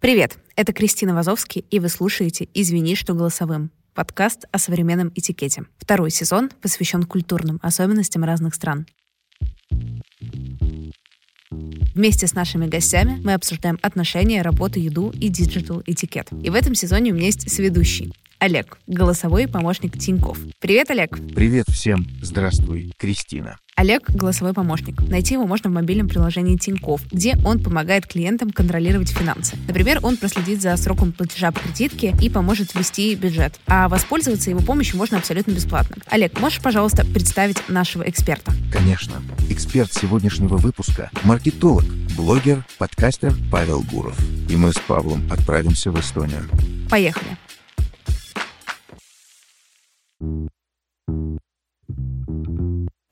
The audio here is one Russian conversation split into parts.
Привет, это Кристина Вазовский, и вы слушаете «Извини, что голосовым» — подкаст о современном этикете. Второй сезон посвящен культурным особенностям разных стран. Вместе с нашими гостями мы обсуждаем отношения, работу, еду и digital этикет. И в этом сезоне у меня есть соведущий Олег, голосовой помощник Тиньков. Привет, Олег. Привет всем. Здравствуй, Кристина. Олег — голосовой помощник. Найти его можно в мобильном приложении Тиньков, где он помогает клиентам контролировать финансы. Например, он проследит за сроком платежа по кредитке и поможет ввести бюджет. А воспользоваться его помощью можно абсолютно бесплатно. Олег, можешь, пожалуйста, представить нашего эксперта? Конечно. Эксперт сегодняшнего выпуска — маркетолог, блогер, подкастер Павел Гуров. И мы с Павлом отправимся в Эстонию. Поехали.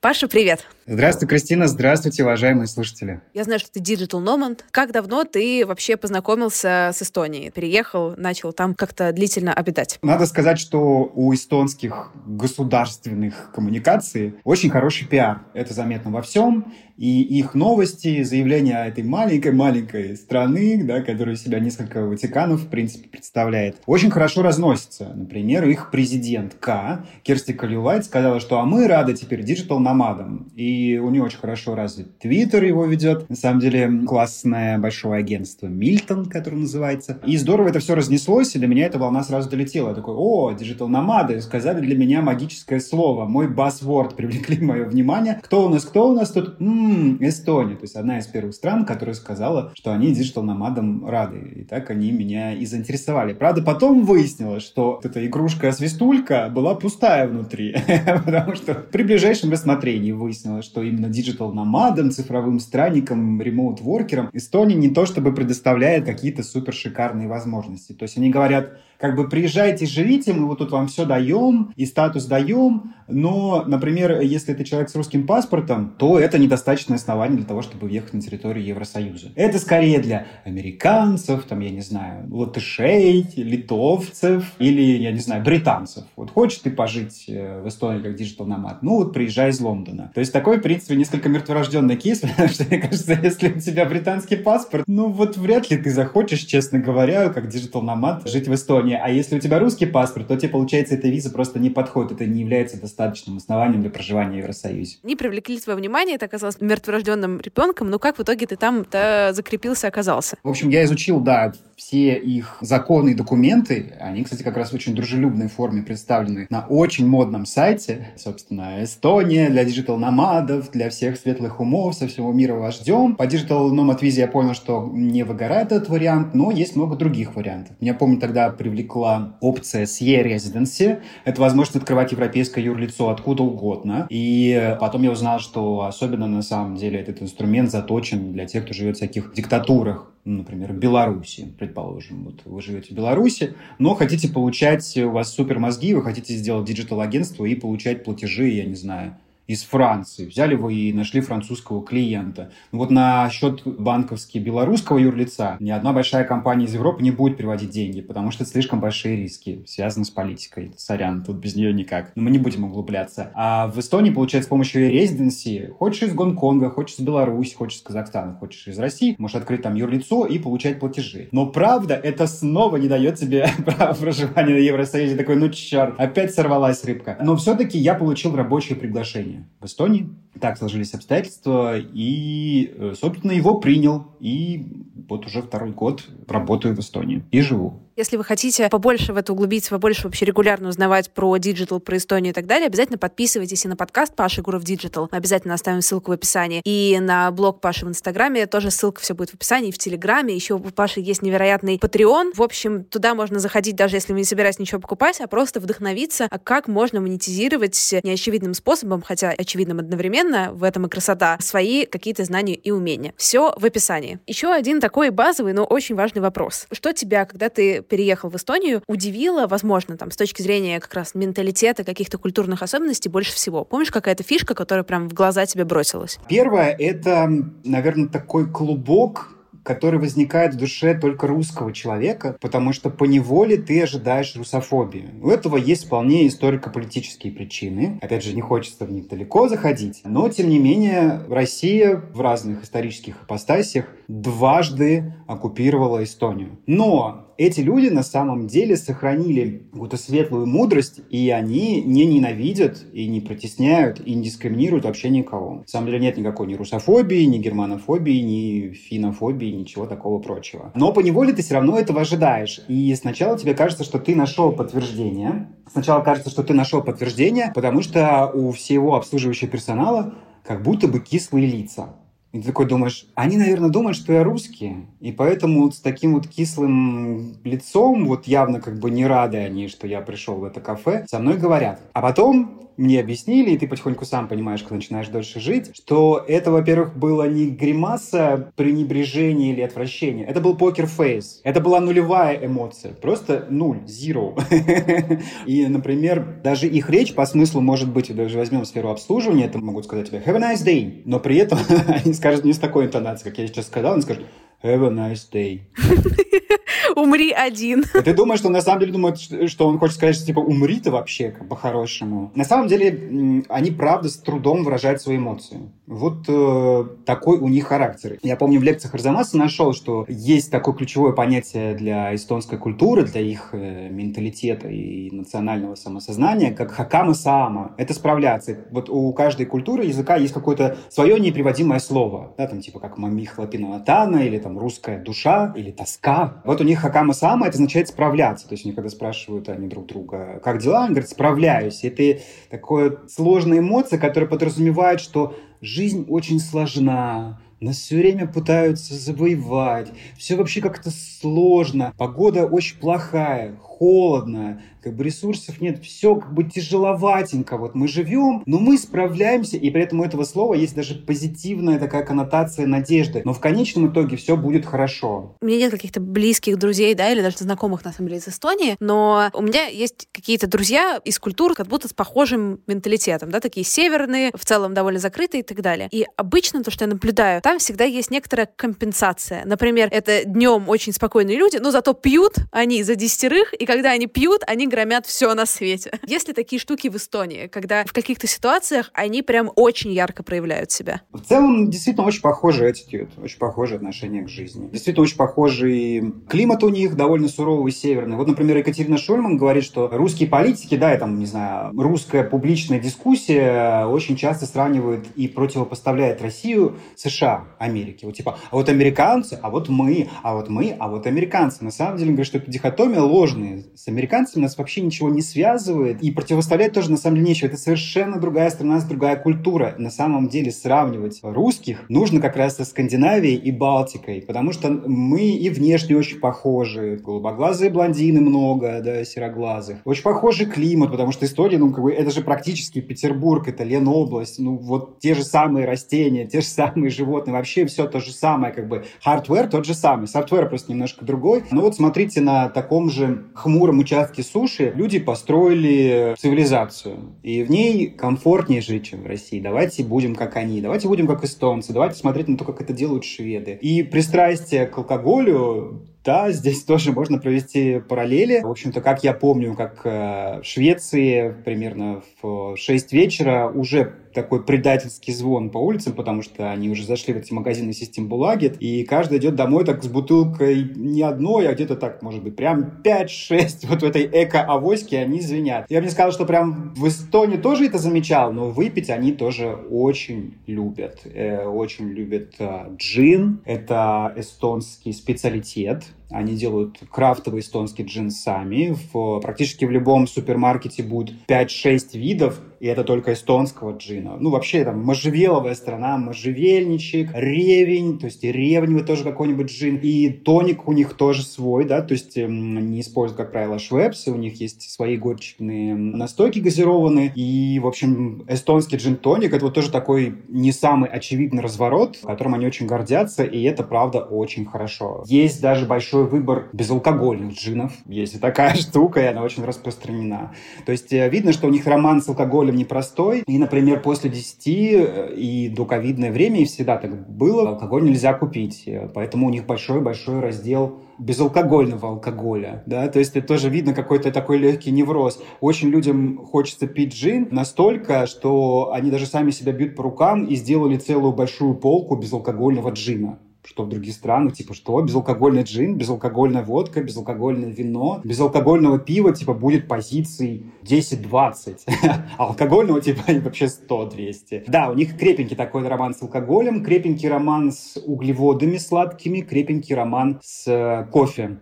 Паша, привет. Здравствуй, Кристина. Здравствуйте, уважаемые слушатели. Я знаю, что ты Digital Nomad. Как давно ты вообще познакомился с Эстонией? Переехал, начал там как-то длительно обитать? Надо сказать, что у эстонских государственных коммуникаций очень хороший пиар. Это заметно во всем. И их новости, заявления этой маленькой-маленькой страны, да, которая себя несколько Ватиканов, в принципе, представляет, очень хорошо разносятся. Например, их президент К, Керсти Кальюлайд, сказала, что «а мы рады теперь digital nomad ам». И у нее очень хорошо развит Твиттер, его ведет. На самом деле, классное большое агентство Мильтон, которое называется. И здорово это все разнеслось, и для меня эта волна сразу долетела. Я такой, о, digital nomad ы, сказали для меня магическое слово. Мой buzzword привлекли мое внимание. Кто у нас, кто у нас тут? М-м, Эстония, то есть одна из первых стран, которая сказала, что они digital nomad ам рады. И так они меня и заинтересовали. Правда, потом выяснилось, что эта игрушка-свистулька была пустая внутри, потому что при ближайшем рассмотрении выяснилось, что именно digital nomad ам, цифровым странникам, remote worker ам Эстония не то чтобы предоставляет какие-то супер шикарные возможности. То есть они говорят, как бы приезжайте, живите, мы вот тут вам все даем, и статус даем, но, например, если ты человек с русским паспортом, то это недостаточное основание для того, чтобы въехать на территорию Евросоюза. Это скорее для американцев, там, я не знаю, латышей, литовцев или, я не знаю, британцев. Вот хочешь ты пожить э, в Эстонии как digital nomad, ну вот приезжай из Лондона. То есть такой, в принципе, несколько мертворожденный кейс, потому что, мне кажется, если у тебя британский паспорт, ну вот вряд ли ты захочешь, честно говоря, как digital nomad жить в Эстонии Эстонии. А если у тебя русский паспорт, то тебе, получается, эта виза просто не подходит. Это не является достаточным основанием для проживания в Евросоюзе. Не привлекли твое внимание, ты оказался мертворожденным ребенком, но как в итоге ты там-то закрепился, оказался? В общем, я изучил, да, все их законы и документы. Они, кстати, как раз в очень дружелюбной форме представлены на очень модном сайте. Собственно, Эстония для digital nomad ов, для всех светлых умов, со всего мира вас ждем. По digital nomad визе я понял, что не выгорает этот вариант, но есть много других вариантов. Меня, помню, тогда привлекла опция e-Residency. Это возможность открывать европейское юрлицо откуда угодно. И потом я узнал, что особенно на самом деле этот инструмент заточен для тех, кто живет в всяких диктатурах, например, Беларуси, предположим. Вот вы живете в Беларуси, но хотите получать, у вас супер мозги, вы хотите сделать digital-агентство и получать платежи, я не знаю, из Франции. Взяли вы и нашли французского клиента. Ну вот на счет банковский белорусского юрлица ни одна большая компания из Европы не будет переводить деньги, потому что это слишком большие риски, связаны с политикой. Сорян, тут без нее никак. Но мы не будем углубляться. А в Эстонии, получается, с помощью резиденции, хочешь из Гонконга, хочешь из Беларуси, хочешь из Казахстана, хочешь из России, можешь открыть там юрлицо и получать платежи. Но правда, это снова не дает тебе право проживания на Евросоюзе. Такой, ну черт, опять сорвалась рыбка. Но все-таки я получил рабочее приглашение. В Эстонии. Так сложились обстоятельства, и, э, собственно, его принял. И вот уже второй год работаю в Эстонии и живу. Если вы хотите побольше в это углубиться, побольше вообще регулярно узнавать про digital, про Эстонию и так далее, обязательно подписывайтесь и на подкаст Паши Гуров Digital. Мы обязательно оставим ссылку в описании. И на блог Паши в Инстаграме тоже ссылка все будет в описании, и в Телеграме. Еще у Паши есть невероятный Patreon. В общем, туда можно заходить, даже если вы не собираетесь ничего покупать, а просто вдохновиться, а как можно монетизировать неочевидным способом, хотя очевидным одновременно, в этом и красота, свои какие-то знания и умения. Все в описании. Еще один такой базовый, но очень важный вопрос. Что тебя, когда ты переехал в Эстонию, удивило, возможно, там, с точки зрения как раз менталитета, каких-то культурных особенностей больше всего? Помнишь какая-то фишка, которая прям в глаза тебе бросилась? Первое — это, наверное, такой клубок который возникает в душе только русского человека, потому что по неволе ты ожидаешь русофобии. У этого есть вполне историко-политические причины. Опять же, не хочется в них далеко заходить. Но, тем не менее, Россия в разных исторических ипостасиях дважды оккупировала Эстонию. Но эти люди на самом деле сохранили какую-то светлую мудрость, и они не ненавидят, и не протесняют, и не дискриминируют вообще никого. На самом деле нет никакой ни русофобии, ни германофобии, ни финофобии, ничего такого прочего. Но по неволе ты все равно этого ожидаешь. И сначала тебе кажется, что ты нашел подтверждение. Сначала кажется, что ты нашел подтверждение, потому что у всего обслуживающего персонала как будто бы кислые лица. И ты такой думаешь, они, наверное, думают, что я русский, и поэтому вот с таким вот кислым лицом, вот явно как бы не рады они, что я пришел в это кафе, со мной говорят. А потом мне объяснили, и ты потихоньку сам понимаешь, когда начинаешь дольше жить, что это, во-первых, было не гримаса пренебрежения или отвращения, это был покер-фейс. Это была нулевая эмоция, просто нуль, zero. И, например, даже их речь по смыслу может быть, даже возьмем сферу обслуживания, это могут сказать тебе «have a nice day», но при этом они скажут не с такой интонацией, как я сейчас сказал, они скажут Have a nice day. Умри один. И ты думаешь, что на самом деле думает, что он хочет сказать, что типа умри ты вообще по-хорошему. На самом деле они правда с трудом выражают свои эмоции. Вот э, такой у них характер. Я помню в лекциях Арзамаса нашел, что есть такое ключевое понятие для эстонской культуры, для их э, менталитета и национального самосознания, как хакама саама. Это справляться. Вот у каждой культуры языка есть какое-то свое неприводимое слово. Да, там типа как мамих лапинолатана или там русская душа или тоска. Вот у них хакама сама это означает справляться. То есть они когда спрашивают они друг друга, как дела, они говорят, справляюсь. Это такое сложная эмоция, которая подразумевает, что жизнь очень сложна, нас все время пытаются завоевать, все вообще как-то сложно, погода очень плохая, холодно, как бы ресурсов нет, все как бы тяжеловатенько. Вот мы живем, но мы справляемся, и при этом у этого слова есть даже позитивная такая коннотация надежды. Но в конечном итоге все будет хорошо. У меня нет каких-то близких друзей, да, или даже знакомых, на самом деле, из Эстонии, но у меня есть какие-то друзья из культур, как будто с похожим менталитетом, да, такие северные, в целом довольно закрытые и так далее. И обычно то, что я наблюдаю, там всегда есть некоторая компенсация. Например, это днем очень спокойные люди, но зато пьют они за десятерых, и когда они пьют, они громят все на свете. Есть ли такие штуки в Эстонии, когда в каких-то ситуациях они прям очень ярко проявляют себя? В целом, действительно, очень похожий attitude, очень похожее отношение к жизни. Действительно, очень похожий климат у них, довольно суровый, северный. Вот, например, Екатерина Шульман говорит, что русские политики, да, и там, не знаю, русская публичная дискуссия очень часто сравнивают и противопоставляет Россию США, Америке. Вот типа, а вот американцы, а вот мы, а вот мы, а вот американцы. На самом деле, говорят, что это дихотомия ложная. С американцами нас вообще ничего не связывает. И противоставлять тоже на самом деле нечего. Это совершенно другая страна, другая культура. На самом деле сравнивать русских нужно как раз со Скандинавией и Балтикой, потому что мы и внешне очень похожи. Голубоглазые блондины много, да, сероглазых. Очень похожий климат, потому что Эстония, ну, как бы, это же практически Петербург, это Ленобласть, ну, вот те же самые растения, те же самые животные, вообще все то же самое, как бы, hardware тот же самый, софтвер просто немножко другой. Но вот смотрите на таком же хмуром участке суши, суши люди построили цивилизацию. И в ней комфортнее жить, чем в России. Давайте будем как они, давайте будем как эстонцы, давайте смотреть на то, как это делают шведы. И пристрастие к алкоголю да, здесь тоже можно провести параллели. В общем-то, как я помню, как э, в Швеции примерно в 6 вечера уже такой предательский звон по улицам, потому что они уже зашли в эти магазины систем Булагет, и каждый идет домой так с бутылкой не одной, а где-то так, может быть, прям 5-6 вот в этой эко-авоське они звенят. Я бы не сказал, что прям в Эстонии тоже это замечал, но выпить они тоже очень любят. Э, очень любят э, джин, это эстонский специалитет, они делают крафтовый эстонский джин сами. В, практически в любом супермаркете будет 5-6 видов, и это только эстонского джина. Ну, вообще, там, можжевеловая страна, можжевельничек, ревень, то есть ревневый тоже какой-нибудь джин. И тоник у них тоже свой, да, то есть эм, не используют, как правило, швепсы, у них есть свои горчичные настойки газированные. И, в общем, эстонский джин-тоник — это вот тоже такой не самый очевидный разворот, которым они очень гордятся, и это, правда, очень хорошо. Есть даже большой выбор безалкогольных джинов. Есть и такая штука, и она очень распространена. То есть э, видно, что у них роман с алкоголем непростой. И, например, после 10 э, и до ковидное время, и всегда так было, алкоголь нельзя купить. Э, поэтому у них большой-большой раздел безалкогольного алкоголя, да, то есть это тоже видно какой-то такой легкий невроз. Очень людям хочется пить джин настолько, что они даже сами себя бьют по рукам и сделали целую большую полку безалкогольного джина что в других странах, типа, что безалкогольный джин, безалкогольная водка, безалкогольное вино, безалкогольного пива, типа, будет позиций 10-20, а алкогольного, типа, вообще 100-200. Да, у них крепенький такой роман с алкоголем, крепенький роман с углеводами сладкими, крепенький роман с э, кофе.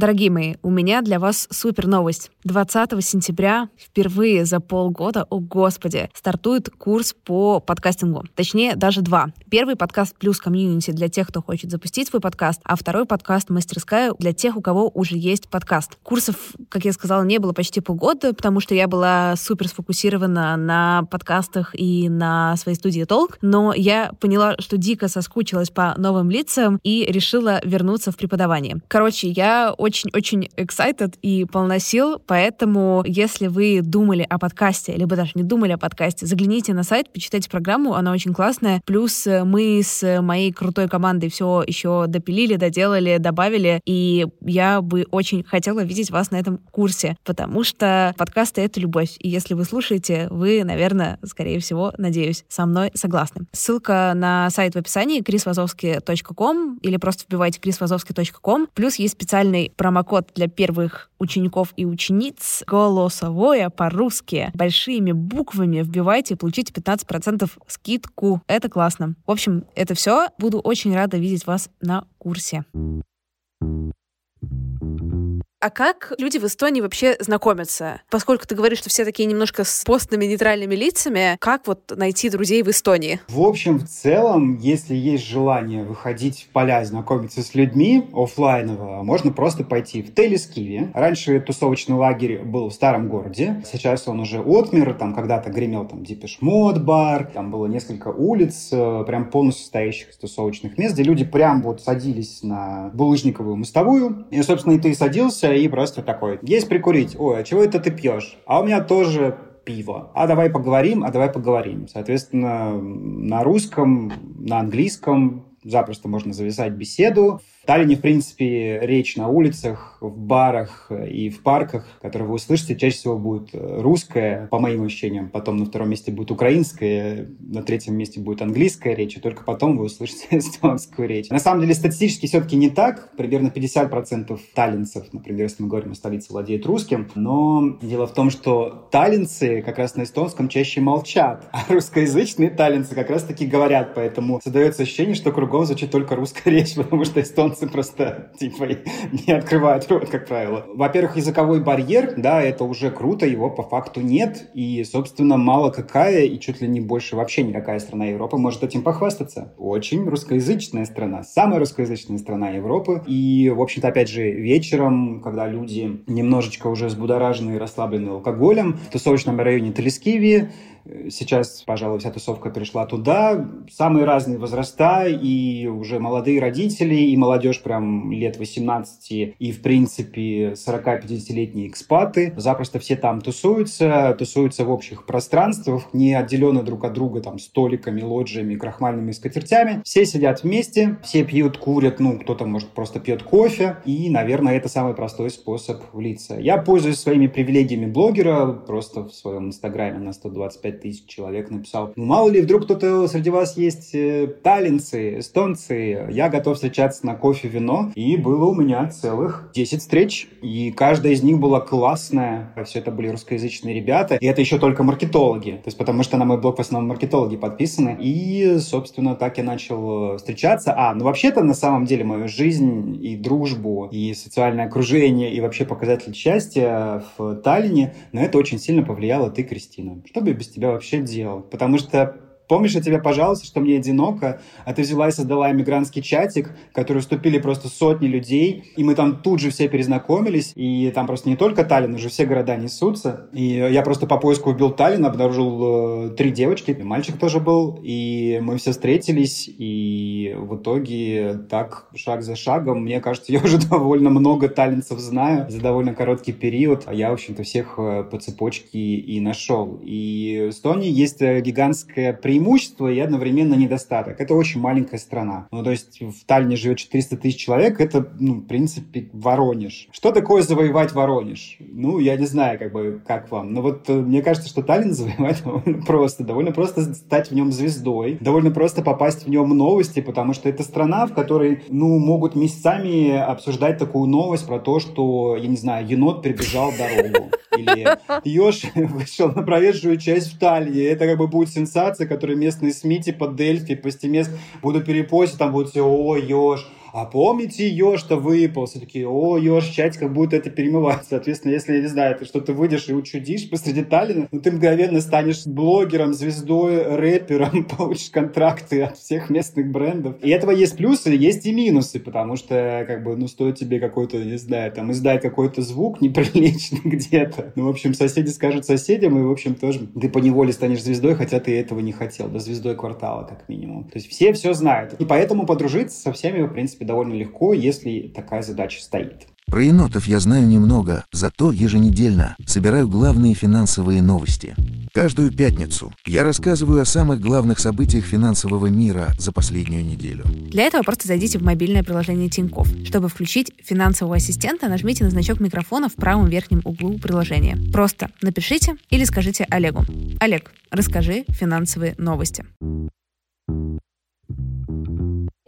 Дорогие мои, у меня для вас супер новость. 20 сентября впервые за полгода, о господи, стартует курс по подкастингу. Точнее, даже два. Первый подкаст плюс комьюнити для тех, кто хочет запустить свой подкаст, а второй подкаст мастерская для тех, у кого уже есть подкаст. Курсов, как я сказала, не было почти полгода, потому что я была супер сфокусирована на подкастах и на своей студии Толк, но я поняла, что дико соскучилась по новым лицам и решила вернуться в преподавание. Короче, я очень очень-очень excited и полна сил, поэтому если вы думали о подкасте, либо даже не думали о подкасте, загляните на сайт, почитайте программу, она очень классная. Плюс э, мы с моей крутой командой все еще допилили, доделали, добавили, и я бы очень хотела видеть вас на этом курсе, потому что подкасты — это любовь, и если вы слушаете, вы, наверное, скорее всего, надеюсь, со мной согласны. Ссылка на сайт в описании chrisvazovsky.com или просто вбивайте chrisvazovsky.com, плюс есть специальный промокод для первых учеников и учениц голосовое по-русски. Большими буквами вбивайте и получите 15% скидку. Это классно. В общем, это все. Буду очень рада видеть вас на курсе. А как люди в Эстонии вообще знакомятся? Поскольку ты говоришь, что все такие немножко с постными нейтральными лицами, как вот найти друзей в Эстонии? В общем, в целом, если есть желание выходить в поля, знакомиться с людьми офлайново, можно просто пойти в Телескиве. Раньше тусовочный лагерь был в старом городе, сейчас он уже отмер, там когда-то гремел там Дипеш Мод бар, там было несколько улиц, э, прям полностью состоящих из тусовочных мест, где люди прям вот садились на булыжниковую мостовую, и, собственно, и ты садился, и просто такой, есть прикурить, ой, а чего это ты пьешь? А у меня тоже пиво. А давай поговорим, а давай поговорим. Соответственно, на русском, на английском запросто можно завязать беседу. Таллине, в принципе, речь на улицах, в барах и в парках, которые вы услышите, чаще всего будет э, русская, по моим ощущениям, потом на втором месте будет украинская, на третьем месте будет английская речь, и только потом вы услышите эстонскую речь. На самом деле, статистически все-таки не так. Примерно 50% таллинцев, например, если мы говорим о столице, владеют русским. Но дело в том, что таллинцы как раз на эстонском чаще молчат, а русскоязычные таллинцы как раз-таки говорят, поэтому создается ощущение, что кругом звучит только русская речь, потому что эстонцы эстонцы просто, типа, не открывают рот, как правило. Во-первых, языковой барьер, да, это уже круто, его по факту нет. И, собственно, мало какая, и чуть ли не больше вообще никакая страна Европы может этим похвастаться. Очень русскоязычная страна, самая русскоязычная страна Европы. И, в общем-то, опять же, вечером, когда люди немножечко уже взбудоражены и расслаблены алкоголем, в тусовочном районе Телескивии Сейчас, пожалуй, вся тусовка пришла туда. Самые разные возраста, и уже молодые родители, и молодежь прям лет 18, и, в принципе, 40-50-летние экспаты. Запросто все там тусуются, тусуются в общих пространствах, не отделены друг от друга там столиками, лоджиями, крахмальными скатертями. Все сидят вместе, все пьют, курят, ну, кто-то, может, просто пьет кофе, и, наверное, это самый простой способ влиться. Я пользуюсь своими привилегиями блогера, просто в своем инстаграме на 125 тысяч человек написал, ну, мало ли, вдруг кто-то среди вас есть э, таллинцы, эстонцы, я готов встречаться на кофе, вино, и было у меня целых 10 встреч, и каждая из них была классная, все это были русскоязычные ребята, и это еще только маркетологи, то есть потому что на мой блог в основном маркетологи подписаны, и, собственно, так я начал э, встречаться. А, ну вообще-то на самом деле мою жизнь и дружбу, и социальное окружение, и вообще показатель счастья в Таллине, на это очень сильно повлияла ты, Кристина. Что бы без тебя вообще делал? Потому что Помнишь, я тебе пожаловался, что мне одиноко, а ты взяла и создала иммигрантский чатик, в который вступили просто сотни людей, и мы там тут же все перезнакомились, и там просто не только Таллин, уже все города несутся. И я просто по поиску вбил Таллин, обнаружил э, три девочки, и мальчик тоже был, и мы все встретились, и в итоге так шаг за шагом, мне кажется, я уже довольно много таллинцев знаю за довольно короткий период, а я, в общем-то, всех э, по цепочке и нашел. И в Эстонии есть э, гигантская преимущество преимущество и одновременно недостаток. Это очень маленькая страна. Ну, то есть в Таллине живет 400 тысяч человек, это, ну, в принципе, Воронеж. Что такое завоевать Воронеж? Ну, я не знаю, как бы, как вам. Но вот э, мне кажется, что Таллин завоевать довольно просто. Довольно просто стать в нем звездой. Довольно просто попасть в нем новости, потому что это страна, в которой, ну, могут месяцами обсуждать такую новость про то, что, я не знаю, енот прибежал дорогу. Или еж вышел на проезжую часть в Таллине. Это как бы будет сенсация, которая которые местные СМИ типа Дельфи, Постимес будут перепостить, там будут все, о, еж, а помните еж что выпал? Все такие, о, еж, чатик как будет это перемывать. Соответственно, если, не знаю, ты что-то выйдешь и учудишь посреди Таллина, ну ты мгновенно станешь блогером, звездой, рэпером, получишь контракты от всех местных брендов. И этого есть плюсы, есть и минусы, потому что, как бы, ну, стоит тебе какой-то, не знаю, там, издать какой-то звук неприличный где-то. Ну, в общем, соседи скажут соседям, и, в общем, тоже ты по неволе станешь звездой, хотя ты этого не хотел, да, звездой квартала, как минимум. То есть все все знают. И поэтому подружиться со всеми, в принципе, принципе, довольно легко, если такая задача стоит. Про енотов я знаю немного, зато еженедельно собираю главные финансовые новости. Каждую пятницу я рассказываю о самых главных событиях финансового мира за последнюю неделю. Для этого просто зайдите в мобильное приложение Тинькофф. Чтобы включить финансового ассистента, нажмите на значок микрофона в правом верхнем углу приложения. Просто напишите или скажите Олегу. Олег, расскажи финансовые новости.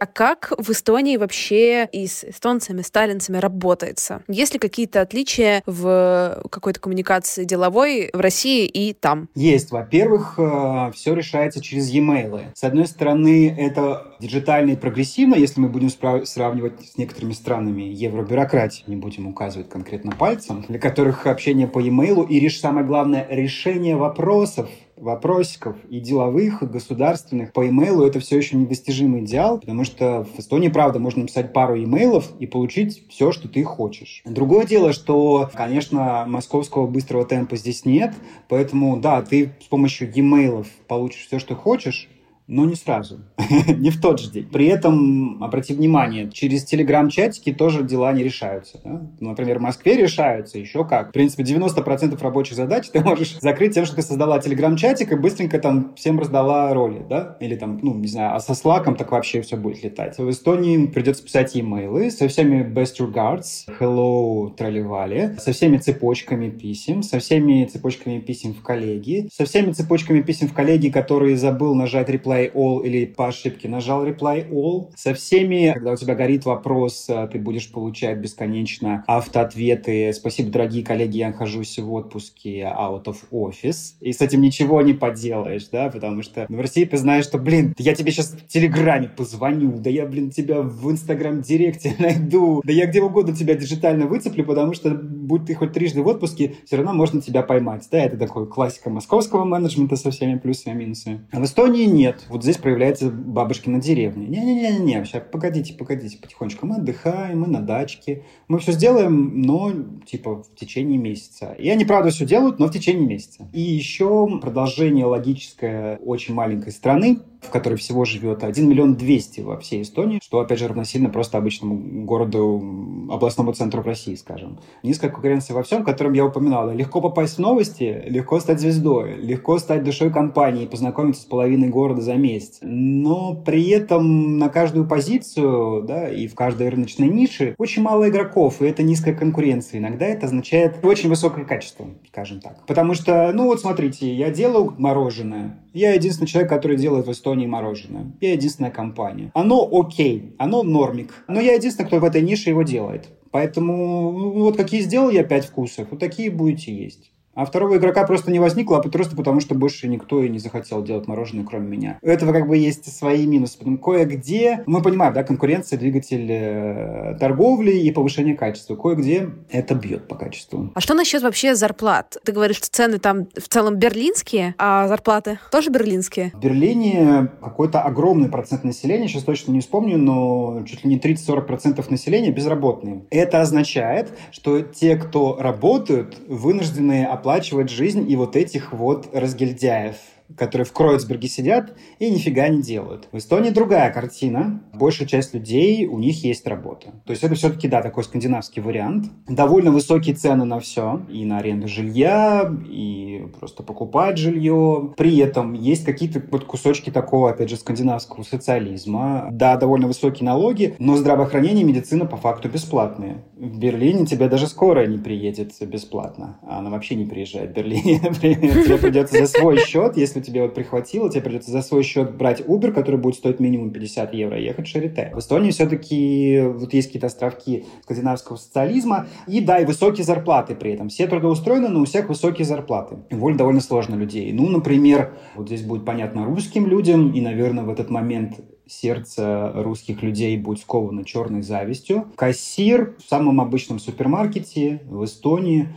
А как в Эстонии вообще и с эстонцами, сталинцами работается? Есть ли какие-то отличия в какой-то коммуникации деловой в России и там? Есть. Во-первых, э, все решается через e-mail. С одной стороны, это диджитально и прогрессивно, если мы будем сравнивать с некоторыми странами евробюрократии, не будем указывать конкретно пальцем, для которых общение по e-mail и, самое главное, решение вопросов вопросиков и деловых, и государственных по имейлу это все еще недостижимый идеал, потому что в Эстонии, правда, можно написать пару имейлов и получить все, что ты хочешь. Другое дело, что, конечно, московского быстрого темпа здесь нет, поэтому, да, ты с помощью e-mailов получишь все, что хочешь, но не сразу, не в тот же день. При этом, обрати внимание, через телеграм-чатики тоже дела не решаются. Да? Например, в Москве решаются еще как. В принципе, 90% рабочих задач ты можешь закрыть тем, что ты создала телеграм-чатик и быстренько там всем раздала роли, да? Или там, ну, не знаю, а со слаком так вообще все будет летать. В Эстонии придется писать e-mailы со всеми best regards, hello, тролливали, со всеми цепочками писем, со всеми цепочками писем в коллеги, со всеми цепочками писем в коллеги, которые забыл нажать реплай reply all или по ошибке нажал reply all. Со всеми, когда у тебя горит вопрос, э, ты будешь получать бесконечно автоответы. Спасибо, дорогие коллеги, я нахожусь в отпуске out of office. И с этим ничего не поделаешь, да, потому что в России ты знаешь, что, блин, я тебе сейчас в Телеграме позвоню, да я, блин, тебя в Инстаграм-директе найду, да я где угодно тебя диджитально выцеплю, потому что будь ты хоть трижды в отпуске, все равно можно тебя поймать. Да, это такой классика московского менеджмента со всеми плюсами и минусами. А в Эстонии нет. Вот здесь проявляется бабушкина деревня. Не-не-не-не, сейчас погодите, погодите, потихонечку. Мы отдыхаем, мы на дачке. Мы все сделаем, но типа в течение месяца. И они, правда, все делают, но в течение месяца. И еще продолжение логическое очень маленькой страны, в которой всего живет 1 миллион 200 во всей Эстонии, что, опять же, равносильно просто обычному городу, областному центру России, скажем. Низкая конкуренция во всем, котором я упоминал. Легко попасть в новости, легко стать звездой, легко стать душой компании, познакомиться с половиной города за месяц. Но при этом на каждую позицию да, и в каждой рыночной нише очень мало игроков, и это низкая конкуренция. Иногда это означает очень высокое качество, скажем так. Потому что, ну вот смотрите, я делаю мороженое, я единственный человек, который делает в Эстонии мороженое. Я единственная компания. Оно окей, оно нормик. Но я единственный, кто в этой нише его делает. Поэтому ну, вот какие сделал я пять вкусов, вот такие будете есть. А второго игрока просто не возникло, а просто потому, что больше никто и не захотел делать мороженое, кроме меня. У этого как бы есть свои минусы. Потому кое-где, мы понимаем, да, конкуренция, двигатель э, торговли и повышение качества. Кое-где это бьет по качеству. А что насчет вообще зарплат? Ты говоришь, что цены там в целом берлинские, а зарплаты тоже берлинские? В Берлине какой-то огромный процент населения, сейчас точно не вспомню, но чуть ли не 30-40% населения безработные. Это означает, что те, кто работают, вынуждены оплачивать жизнь и вот этих вот разгильдяев которые в Кройцберге сидят и нифига не делают. В Эстонии другая картина. Большая часть людей, у них есть работа. То есть это все-таки, да, такой скандинавский вариант. Довольно высокие цены на все. И на аренду жилья, и просто покупать жилье. При этом есть какие-то вот кусочки такого, опять же, скандинавского социализма. Да, довольно высокие налоги, но здравоохранение и медицина по факту бесплатные. В Берлине тебе даже скорая не приедет бесплатно. Она вообще не приезжает в Берлине. Тебе придется за свой счет, если тебе вот прихватило, тебе придется за свой счет брать Uber, который будет стоить минимум 50 евро, и ехать Шарите. В Эстонии все-таки вот есть какие-то островки скандинавского социализма, и да, и высокие зарплаты при этом. Все трудоустроены, но у всех высокие зарплаты. Уволить довольно сложно людей. Ну, например, вот здесь будет понятно русским людям, и, наверное, в этот момент сердце русских людей будет сковано черной завистью. Кассир в самом обычном супермаркете в Эстонии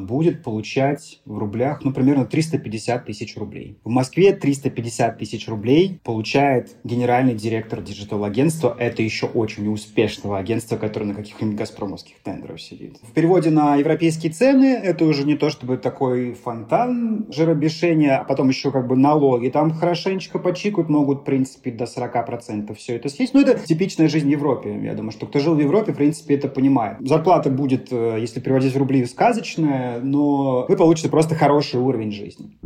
будет получать в рублях, ну, примерно 350 тысяч рублей. В Москве 350 тысяч рублей получает генеральный директор digital-агентства. Это еще очень успешного агентства, которое на каких-нибудь газпромовских тендерах сидит. В переводе на европейские цены это уже не то, чтобы такой фонтан жиробешения, а потом еще как бы налоги. Там хорошенечко почикают, могут, в принципе, до 40% все это съесть. Но это типичная жизнь в Европе. Я думаю, что кто жил в Европе, в принципе, это понимает. Зарплата будет, э, если переводить в рубли, сказочная, но вы получите просто хороший уровень жизни.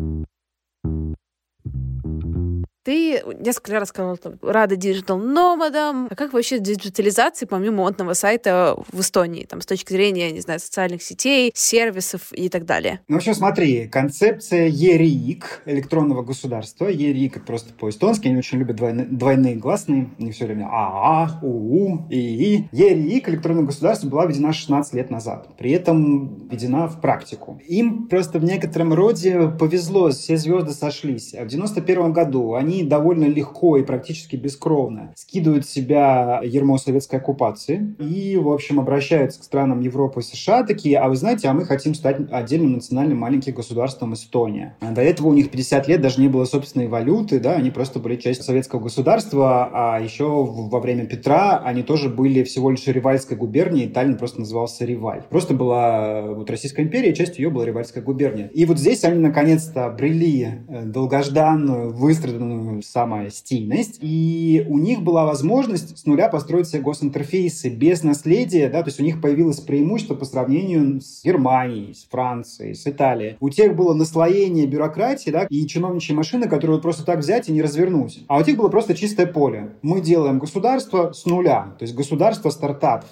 Ты несколько раз сказал, что рада digital nomad ам. А как вообще диджитализация помимо модного сайта в Эстонии, там, с точки зрения, не знаю, социальных сетей, сервисов и так далее? Ну, в общем, смотри, концепция e-riik, электронного государства, e-riik это просто по-эстонски, они очень любят двойные, двойные гласные, у них все время АА, УУ, ИИ. e-riik, электронное государство, была введена 16 лет назад. При этом введена в практику. Им просто в некотором роде повезло, все звезды сошлись. А в 91 году они они довольно легко и практически бескровно скидывают с себя ярмо советской оккупации и, в общем, обращаются к странам Европы и США такие, а вы знаете, а мы хотим стать отдельным национальным маленьким государством Эстония. А до этого у них 50 лет даже не было собственной валюты, да, они просто были частью советского государства, а еще во время Петра они тоже были всего лишь Ревальской губернией, Таллин просто назывался Реваль. Просто была вот Российская империя, частью ее была Ревальская губерния. И вот здесь они наконец-то обрели э, долгожданную, выстраданную самая стильность. И у них была возможность с нуля построить себе госинтерфейсы без наследия, да, то есть у них появилось преимущество по сравнению с Германией, с Францией, с Италией. У тех было наслоение бюрократии, да, и чиновничьи машины, которые просто так взять и не развернуть. А у тех было просто чистое поле. Мы делаем государство с нуля, то есть государство стартап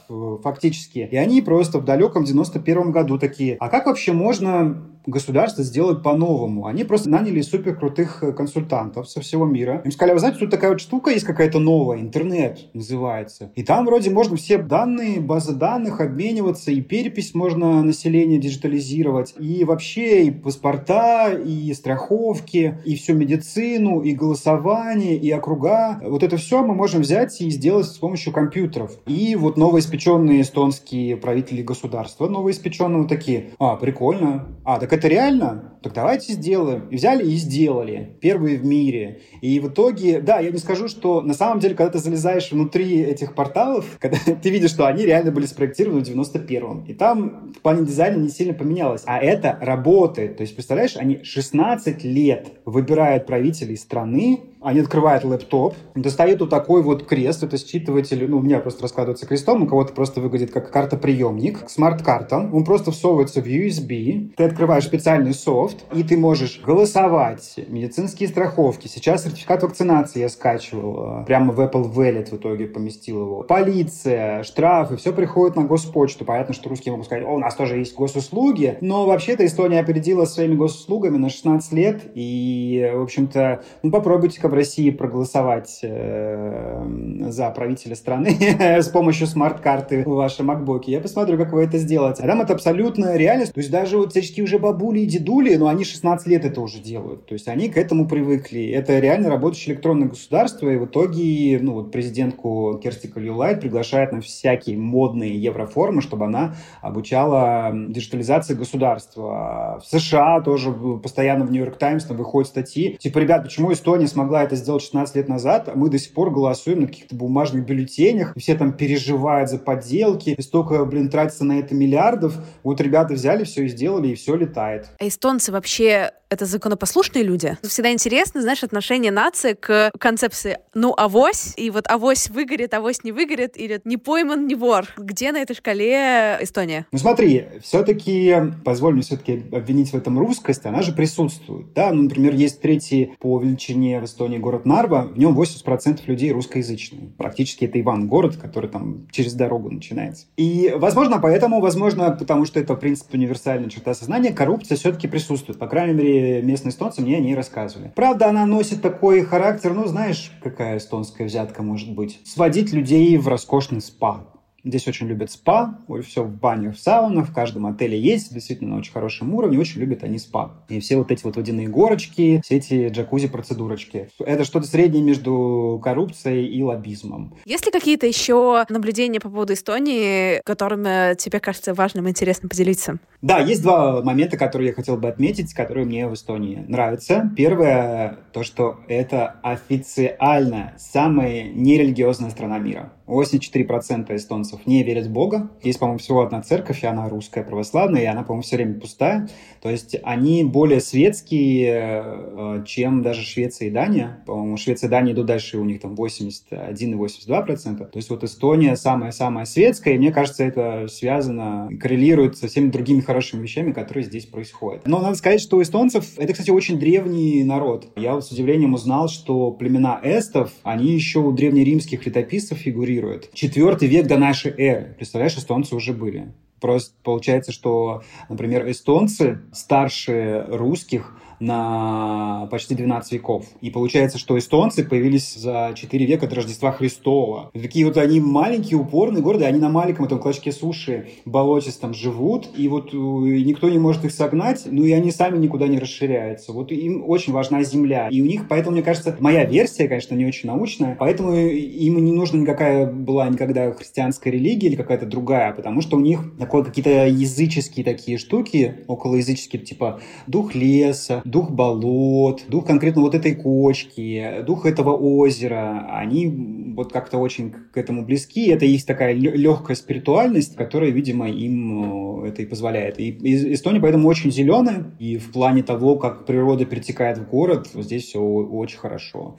фактически. И они просто в далеком 91 году такие, а как вообще можно государство сделать по-новому. Они просто наняли супер крутых э, консультантов со всего мира. Им сказали, вы знаете, тут такая вот штука есть какая-то новая, интернет называется. И там вроде можно все данные, базы данных обмениваться, и перепись можно населения диджитализировать, и вообще и паспорта, и страховки, и всю медицину, и голосование, и округа. Вот это все мы можем взять и сделать с помощью компьютеров. И вот новоиспеченные эстонские правители государства, новоиспеченные вот такие, а, прикольно, а, так это реально? Так давайте сделаем. И взяли и сделали. Первые в мире. И в итоге, да, я не скажу, что на самом деле, когда ты залезаешь внутри этих порталов, когда ты видишь, что они реально были спроектированы в 91-м. И там в плане дизайна не сильно поменялось. А это работает. То есть, представляешь, они 16 лет выбирают правителей страны, они открывают лэптоп, достают вот такой вот крест, это считыватель, ну, у меня просто раскладывается крестом, у кого-то просто выглядит как карта-приемник, смарт-карта, он просто всовывается в USB, ты открываешь специальный софт, и ты можешь голосовать, медицинские страховки, сейчас сертификат вакцинации я скачивал, прямо в Apple Wallet в итоге поместил его, полиция, штрафы, все приходит на госпочту, понятно, что русские могут сказать, о, у нас тоже есть госуслуги, но вообще-то Эстония опередила своими госуслугами на 16 лет, и, в общем-то, ну, попробуйте-ка в России проголосовать э, за правителя страны с помощью смарт-карты в вашем MacBook. Я посмотрю, как вы это сделаете. А там это абсолютно реальность. То есть даже вот всяческие уже бабули и дедули, но они 16 лет это уже делают. То есть они к этому привыкли. Это реально работающее электронное государство. И в итоге ну, вот президентку Керсти Калюлайт приглашает на всякие модные евроформы, чтобы она обучала диджитализации государства. В США тоже постоянно в Нью-Йорк Таймс выходят статьи. Типа, ребят, почему Эстония смогла это сделать 16 лет назад, а мы до сих пор голосуем на каких-то бумажных бюллетенях, и все там переживают за подделки, и столько, блин, тратится на это миллиардов. Вот ребята взяли все и сделали, и все летает. А эстонцы вообще это законопослушные люди. Всегда интересно, знаешь, отношение нации к концепции «ну, авось», и вот авось выгорит, авось не выгорит, или «не пойман, не вор». Где на этой шкале Эстония? Ну смотри, все-таки, позволь мне все-таки обвинить в этом русскость, она же присутствует. Да, ну, например, есть третий по величине в Эстонии город Нарва, в нем 80% людей русскоязычные. Практически это Иван-город, который там через дорогу начинается. И, возможно, поэтому, возможно, потому что это, в принципе, универсальная черта сознания, коррупция все-таки присутствует. По крайней мере, местные эстонцы мне о ней рассказывали. Правда, она носит такой характер, ну, знаешь, какая эстонская взятка может быть? Сводить людей в роскошный спа. Здесь очень любят спа, все в банях, в саунах, в каждом отеле есть, действительно на очень хорошем уровне, очень любят они спа. И все вот эти вот водяные горочки, все эти джакузи-процедурочки. Это что-то среднее между коррупцией и лоббизмом. Есть ли какие-то еще наблюдения по поводу Эстонии, которыми тебе кажется важным и интересно поделиться? Да, есть два момента, которые я хотел бы отметить, которые мне в Эстонии нравятся. Первое, то, что это официально самая нерелигиозная страна мира. 84% эстонцев не верят в Бога. Есть, по-моему, всего одна церковь, и она русская православная, и она, по-моему, все время пустая. То есть они более светские, э, чем даже Швеция и Дания. По-моему, Швеция и Дания идут дальше, у них там 81 и 82%. То есть вот Эстония самая-самая светская, и мне кажется, это связано, коррелирует со всеми другими хорошими вещами, которые здесь происходят. Но надо сказать, что у эстонцев, это, кстати, очень древний народ. Я вот с удивлением узнал, что племена эстов, они еще у древнеримских летописцев фигурируют фигурирует. Четвертый век до нашей эры. Представляешь, эстонцы уже были. Просто получается, что, например, эстонцы старше русских на почти 12 веков. И получается, что эстонцы появились за 4 века до Рождества Христова. Такие вот они маленькие, упорные, гордые, они на маленьком этом клочке суши болотистом живут, и вот э, никто не может их согнать, ну и они сами никуда не расширяются. Вот им очень важна земля. И у них, поэтому, мне кажется, моя версия, конечно, не очень научная, поэтому им не нужна никакая была никогда христианская религия или какая-то другая, потому что у них такое какие-то языческие такие штуки, околоязыческие, типа дух леса, дух болот, дух конкретно вот этой кочки, дух этого озера, они вот как-то очень к этому близки. Это есть такая легкая спиритуальность, которая, видимо, им э, это и позволяет. И Эстония поэтому очень зеленая, и в плане того, как природа перетекает в город, здесь все очень хорошо.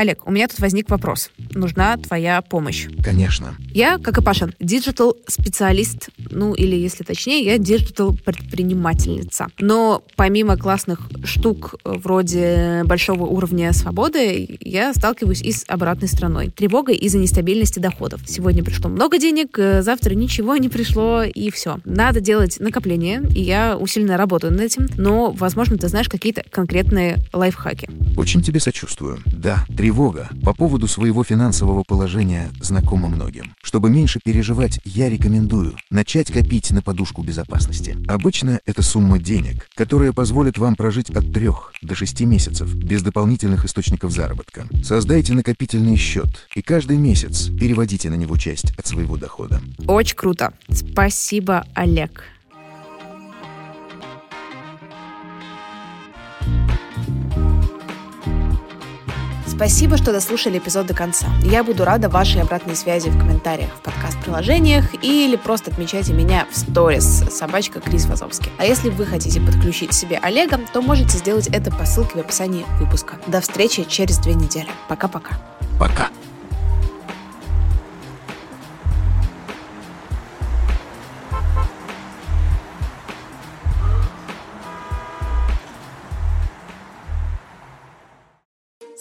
Олег, у меня тут возник вопрос. Нужна твоя помощь. Конечно. Я, как и Паша, digital-специалист ну или если точнее, я digital-предпринимательница. Но помимо классных штук вроде большого уровня свободы, я сталкиваюсь и с обратной стороной. Тревогой из-за нестабильности доходов. Сегодня пришло много денег, завтра ничего не пришло, и все. Надо делать накопление, и я усиленно работаю над этим, но, возможно, ты знаешь какие-то конкретные лайфхаки. Очень тебе сочувствую. Да, тревога по поводу своего финансового положения знакома многим. Чтобы меньше переживать, я рекомендую начать копить на подушку безопасности. Обычно это сумма денег, которая позволит вам прожить от 3 до 6 месяцев без дополнительных источников заработка. Создайте накопительный счет и каждый месяц переводите на него часть от своего дохода. Очень круто. Спасибо, Олег. Спасибо, что дослушали эпизод до конца. Я буду рада вашей обратной связи в комментариях в подкаст-приложениях или просто отмечайте меня в сторис собачка Крис Вазовский. А если вы хотите подключить себе Олега, то можете сделать это по ссылке в описании выпуска. До встречи через две недели. Пока-пока. Пока.